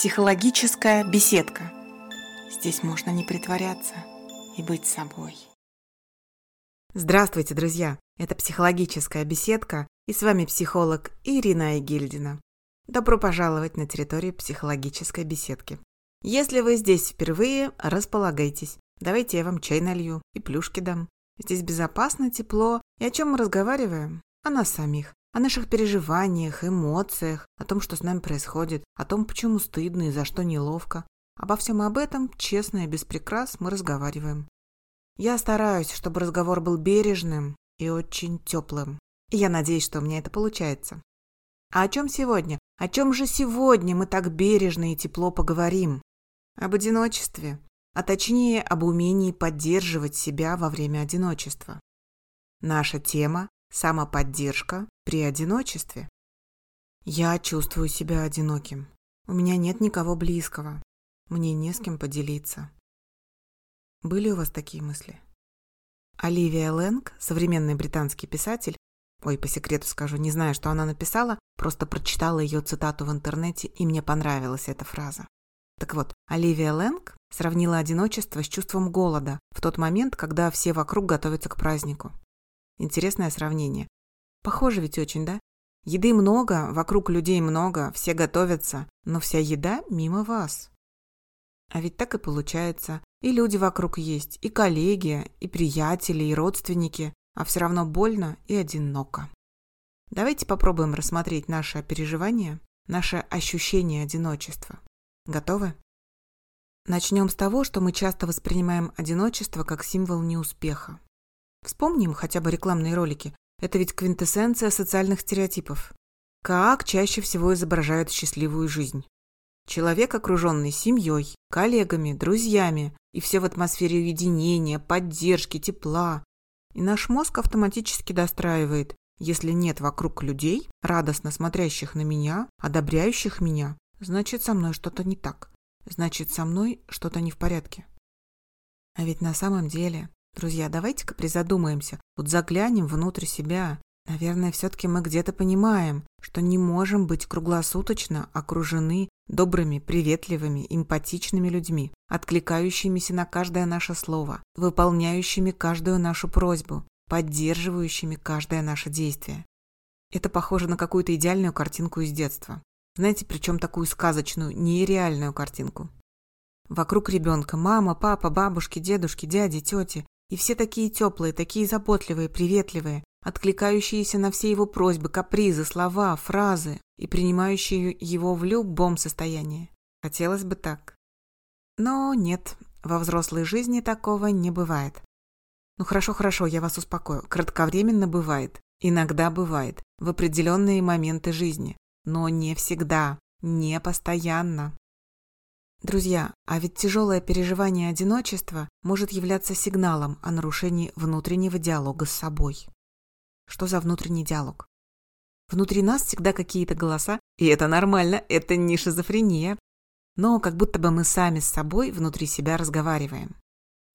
Психологическая беседка. Здесь можно не притворяться и быть собой. Здравствуйте, друзья! Это психологическая беседка, и с вами психолог Ирина Игильдина. Добро пожаловать на территорию психологической беседки. Если вы здесь впервые, располагайтесь. Давайте я вам чай налью и плюшки дам. Здесь безопасно, тепло. И о чем мы разговариваем? О нас самих о наших переживаниях, эмоциях, о том, что с нами происходит, о том, почему стыдно и за что неловко. Обо всем об этом, честно и без прикрас, мы разговариваем. Я стараюсь, чтобы разговор был бережным и очень теплым. И я надеюсь, что у меня это получается. А о чем сегодня? О чем же сегодня мы так бережно и тепло поговорим? Об одиночестве, а точнее об умении поддерживать себя во время одиночества. Наша тема Самоподдержка при одиночестве. Я чувствую себя одиноким. У меня нет никого близкого. Мне не с кем поделиться. Были у вас такие мысли? Оливия Лэнг, современный британский писатель, ой, по секрету скажу, не знаю, что она написала, просто прочитала ее цитату в интернете, и мне понравилась эта фраза. Так вот, Оливия Лэнг сравнила одиночество с чувством голода в тот момент, когда все вокруг готовятся к празднику. Интересное сравнение. Похоже ведь очень, да? Еды много, вокруг людей много, все готовятся, но вся еда мимо вас. А ведь так и получается. И люди вокруг есть, и коллеги, и приятели, и родственники, а все равно больно и одиноко. Давайте попробуем рассмотреть наше переживание, наше ощущение одиночества. Готовы? Начнем с того, что мы часто воспринимаем одиночество как символ неуспеха. Вспомним хотя бы рекламные ролики. Это ведь квинтэссенция социальных стереотипов. Как чаще всего изображают счастливую жизнь? Человек, окруженный семьей, коллегами, друзьями, и все в атмосфере уединения, поддержки, тепла. И наш мозг автоматически достраивает, если нет вокруг людей, радостно смотрящих на меня, одобряющих меня, значит, со мной что-то не так. Значит, со мной что-то не в порядке. А ведь на самом деле Друзья, давайте-ка призадумаемся, вот заглянем внутрь себя. Наверное, все-таки мы где-то понимаем, что не можем быть круглосуточно окружены добрыми, приветливыми, эмпатичными людьми, откликающимися на каждое наше слово, выполняющими каждую нашу просьбу, поддерживающими каждое наше действие. Это похоже на какую-то идеальную картинку из детства. Знаете, причем такую сказочную, нереальную картинку. Вокруг ребенка мама, папа, бабушки, дедушки, дяди, тети, и все такие теплые, такие заботливые, приветливые, откликающиеся на все его просьбы, капризы, слова, фразы и принимающие его в любом состоянии. Хотелось бы так. Но нет, во взрослой жизни такого не бывает. Ну хорошо, хорошо, я вас успокою. Кратковременно бывает, иногда бывает, в определенные моменты жизни, но не всегда, не постоянно. Друзья, а ведь тяжелое переживание одиночества может являться сигналом о нарушении внутреннего диалога с собой. Что за внутренний диалог? Внутри нас всегда какие-то голоса, и это нормально, это не шизофрения. Но как будто бы мы сами с собой внутри себя разговариваем.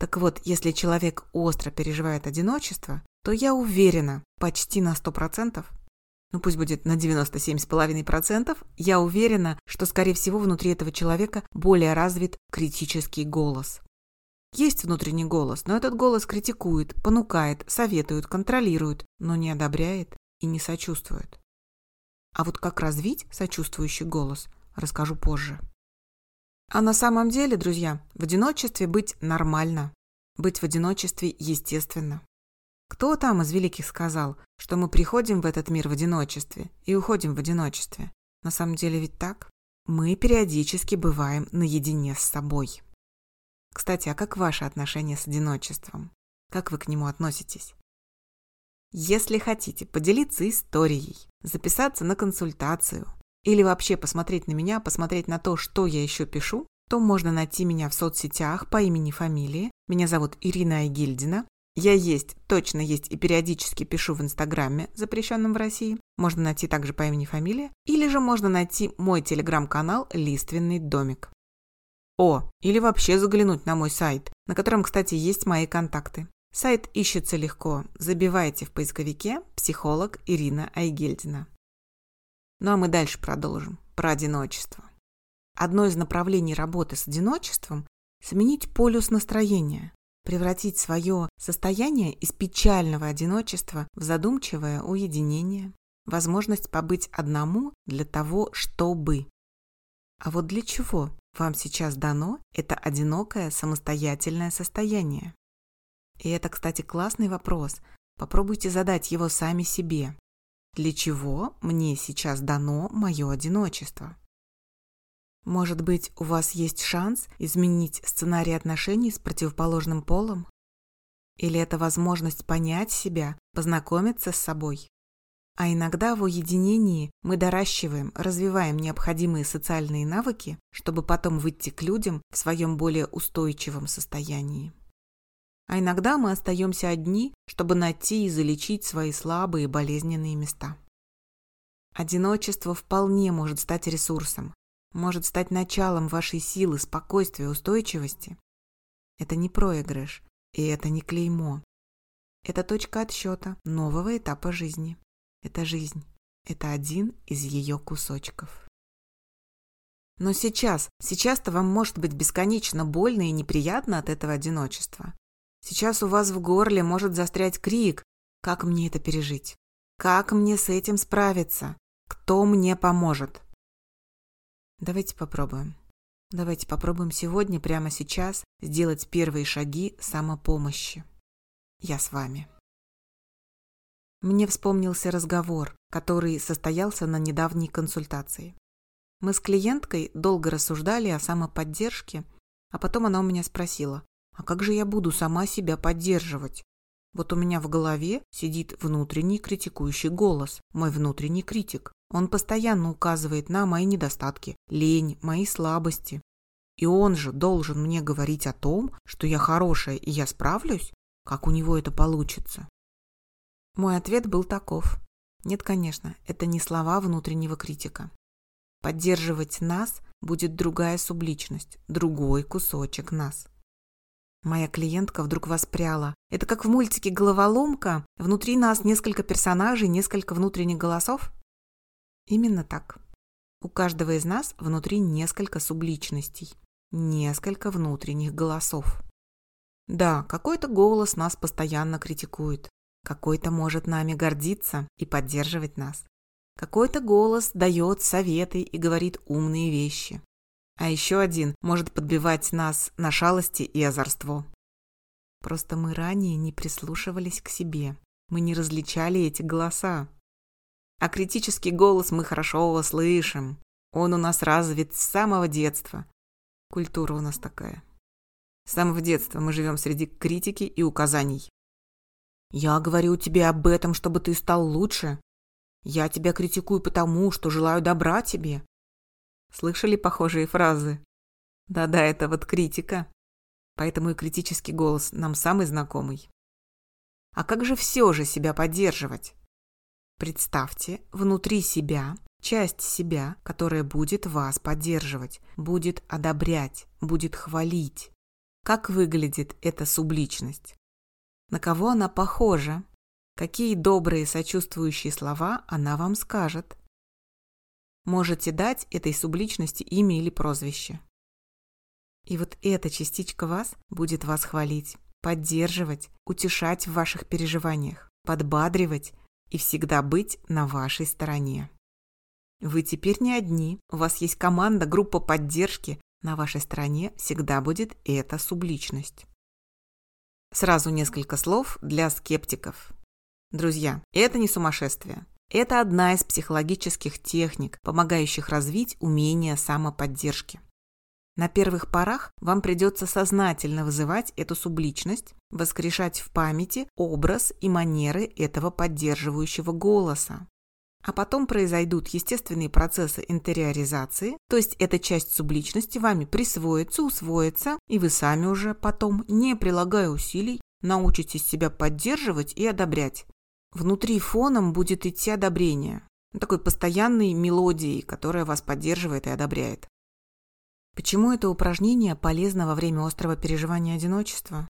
Так вот, если человек остро переживает одиночество, то я уверена, почти на 100%, ну пусть будет на 97,5%, я уверена, что, скорее всего, внутри этого человека более развит критический голос. Есть внутренний голос, но этот голос критикует, понукает, советует, контролирует, но не одобряет и не сочувствует. А вот как развить сочувствующий голос, расскажу позже. А на самом деле, друзья, в одиночестве быть нормально. Быть в одиночестве естественно. Кто там из великих сказал, что мы приходим в этот мир в одиночестве и уходим в одиночестве? На самом деле ведь так. Мы периодически бываем наедине с собой. Кстати, а как ваше отношение с одиночеством? Как вы к нему относитесь? Если хотите поделиться историей, записаться на консультацию или вообще посмотреть на меня, посмотреть на то, что я еще пишу, то можно найти меня в соцсетях по имени-фамилии. Меня зовут Ирина Айгильдина. Я есть, точно есть и периодически пишу в Инстаграме, запрещенном в России. Можно найти также по имени фамилия. Или же можно найти мой телеграм-канал «Лиственный домик». О, или вообще заглянуть на мой сайт, на котором, кстати, есть мои контакты. Сайт ищется легко. Забивайте в поисковике «Психолог Ирина Айгельдина». Ну а мы дальше продолжим. Про одиночество. Одно из направлений работы с одиночеством – сменить полюс настроения, превратить свое состояние из печального одиночества в задумчивое уединение, возможность побыть одному для того, чтобы. А вот для чего вам сейчас дано это одинокое самостоятельное состояние? И это, кстати, классный вопрос. Попробуйте задать его сами себе. Для чего мне сейчас дано мое одиночество? Может быть, у вас есть шанс изменить сценарий отношений с противоположным полом? Или это возможность понять себя, познакомиться с собой? А иногда в уединении мы доращиваем, развиваем необходимые социальные навыки, чтобы потом выйти к людям в своем более устойчивом состоянии. А иногда мы остаемся одни, чтобы найти и залечить свои слабые болезненные места. Одиночество вполне может стать ресурсом, может стать началом вашей силы, спокойствия, устойчивости. Это не проигрыш, и это не клеймо. Это точка отсчета нового этапа жизни. Это жизнь. Это один из ее кусочков. Но сейчас, сейчас-то вам может быть бесконечно больно и неприятно от этого одиночества. Сейчас у вас в горле может застрять крик «Как мне это пережить? Как мне с этим справиться? Кто мне поможет?» Давайте попробуем. Давайте попробуем сегодня, прямо сейчас, сделать первые шаги самопомощи. Я с вами. Мне вспомнился разговор, который состоялся на недавней консультации. Мы с клиенткой долго рассуждали о самоподдержке, а потом она у меня спросила, а как же я буду сама себя поддерживать? Вот у меня в голове сидит внутренний критикующий голос, мой внутренний критик. Он постоянно указывает на мои недостатки, лень, мои слабости. И он же должен мне говорить о том, что я хорошая и я справлюсь? Как у него это получится? Мой ответ был таков. Нет, конечно, это не слова внутреннего критика. Поддерживать нас будет другая субличность, другой кусочек нас. Моя клиентка вдруг воспряла. Это как в мультике «Головоломка». Внутри нас несколько персонажей, несколько внутренних голосов? Именно так. У каждого из нас внутри несколько субличностей, несколько внутренних голосов. Да, какой-то голос нас постоянно критикует, какой-то может нами гордиться и поддерживать нас. Какой-то голос дает советы и говорит умные вещи. А еще один может подбивать нас на шалости и озорство. Просто мы ранее не прислушивались к себе. Мы не различали эти голоса. А критический голос мы хорошо слышим. Он у нас развит с самого детства. Культура у нас такая. С самого детства мы живем среди критики и указаний. Я говорю тебе об этом, чтобы ты стал лучше. Я тебя критикую потому, что желаю добра тебе. Слышали похожие фразы? Да-да, это вот критика. Поэтому и критический голос нам самый знакомый. А как же все же себя поддерживать? Представьте внутри себя часть себя, которая будет вас поддерживать, будет одобрять, будет хвалить. Как выглядит эта субличность? На кого она похожа? Какие добрые сочувствующие слова она вам скажет? можете дать этой субличности имя или прозвище. И вот эта частичка вас будет вас хвалить, поддерживать, утешать в ваших переживаниях, подбадривать и всегда быть на вашей стороне. Вы теперь не одни, у вас есть команда, группа поддержки, на вашей стороне всегда будет эта субличность. Сразу несколько слов для скептиков. Друзья, это не сумасшествие. Это одна из психологических техник, помогающих развить умение самоподдержки. На первых порах вам придется сознательно вызывать эту субличность, воскрешать в памяти образ и манеры этого поддерживающего голоса. А потом произойдут естественные процессы интериоризации, то есть эта часть субличности вами присвоится, усвоится, и вы сами уже потом, не прилагая усилий, научитесь себя поддерживать и одобрять, Внутри фоном будет идти одобрение, такой постоянной мелодией, которая вас поддерживает и одобряет. Почему это упражнение полезно во время острого переживания одиночества?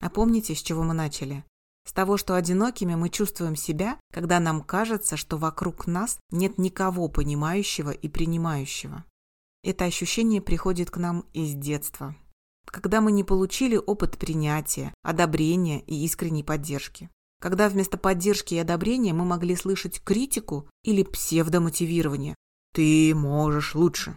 А помните, с чего мы начали? С того, что одинокими мы чувствуем себя, когда нам кажется, что вокруг нас нет никого понимающего и принимающего. Это ощущение приходит к нам из детства, когда мы не получили опыт принятия, одобрения и искренней поддержки. Когда вместо поддержки и одобрения мы могли слышать критику или псевдомотивирование. «Ты можешь лучше».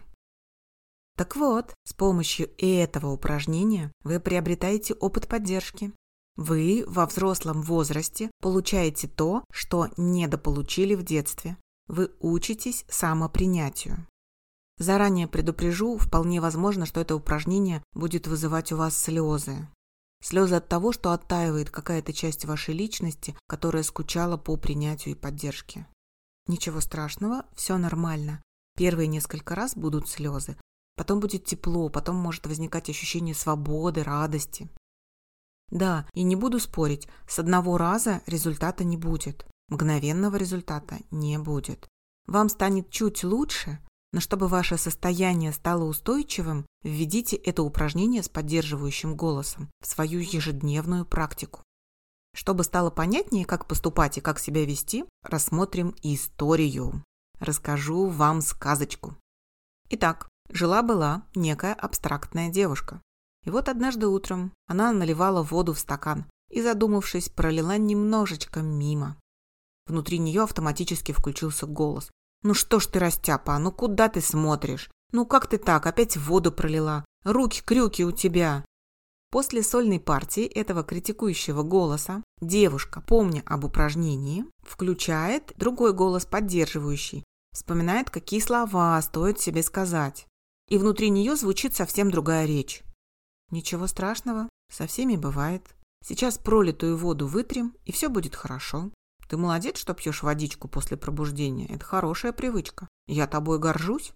Так вот, с помощью этого упражнения вы приобретаете опыт поддержки. Вы во взрослом возрасте получаете то, что недополучили в детстве. Вы учитесь самопринятию. Заранее предупрежу, вполне возможно, что это упражнение будет вызывать у вас слезы. Слезы от того, что оттаивает какая-то часть вашей личности, которая скучала по принятию и поддержке. Ничего страшного, все нормально. Первые несколько раз будут слезы, потом будет тепло, потом может возникать ощущение свободы, радости. Да, и не буду спорить, с одного раза результата не будет. Мгновенного результата не будет. Вам станет чуть лучше, но чтобы ваше состояние стало устойчивым, введите это упражнение с поддерживающим голосом в свою ежедневную практику. Чтобы стало понятнее, как поступать и как себя вести, рассмотрим историю. Расскажу вам сказочку. Итак, жила-была некая абстрактная девушка. И вот однажды утром она наливала воду в стакан и, задумавшись, пролила немножечко мимо. Внутри нее автоматически включился голос. «Ну что ж ты, растяпа, ну куда ты смотришь? Ну как ты так, опять воду пролила? Руки-крюки у тебя!» После сольной партии этого критикующего голоса девушка, помня об упражнении, включает другой голос поддерживающий, вспоминает, какие слова стоит себе сказать. И внутри нее звучит совсем другая речь. Ничего страшного, со всеми бывает. Сейчас пролитую воду вытрем, и все будет хорошо. Ты молодец, что пьешь водичку после пробуждения. Это хорошая привычка. Я тобой горжусь.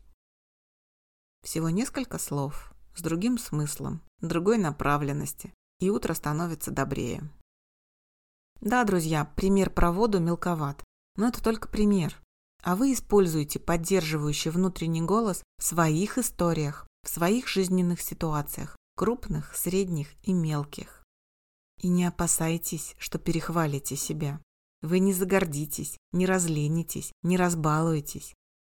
Всего несколько слов с другим смыслом, другой направленности, и утро становится добрее. Да, друзья, пример про воду мелковат, но это только пример. А вы используете поддерживающий внутренний голос в своих историях, в своих жизненных ситуациях, крупных, средних и мелких. И не опасайтесь, что перехвалите себя. Вы не загордитесь, не разленитесь, не разбалуетесь.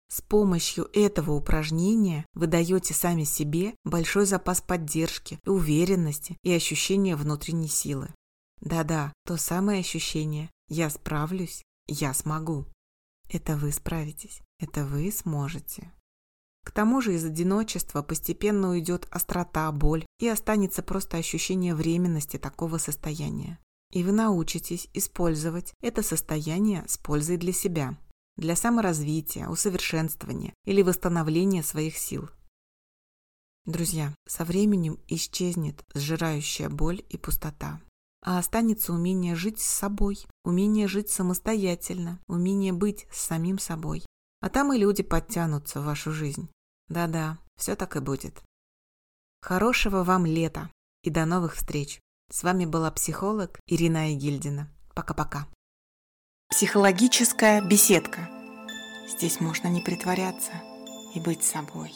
С помощью этого упражнения вы даете сами себе большой запас поддержки, уверенности и ощущения внутренней силы. Да-да, то самое ощущение «я справлюсь, я смогу». Это вы справитесь, это вы сможете. К тому же из одиночества постепенно уйдет острота, боль и останется просто ощущение временности такого состояния. И вы научитесь использовать это состояние с пользой для себя, для саморазвития, усовершенствования или восстановления своих сил. Друзья, со временем исчезнет сжирающая боль и пустота, а останется умение жить с собой, умение жить самостоятельно, умение быть с самим собой. А там и люди подтянутся в вашу жизнь. Да-да, все так и будет. Хорошего вам лета и до новых встреч! С вами была психолог Ирина Егильдина. Пока-пока. Психологическая беседка. Здесь можно не притворяться и быть собой.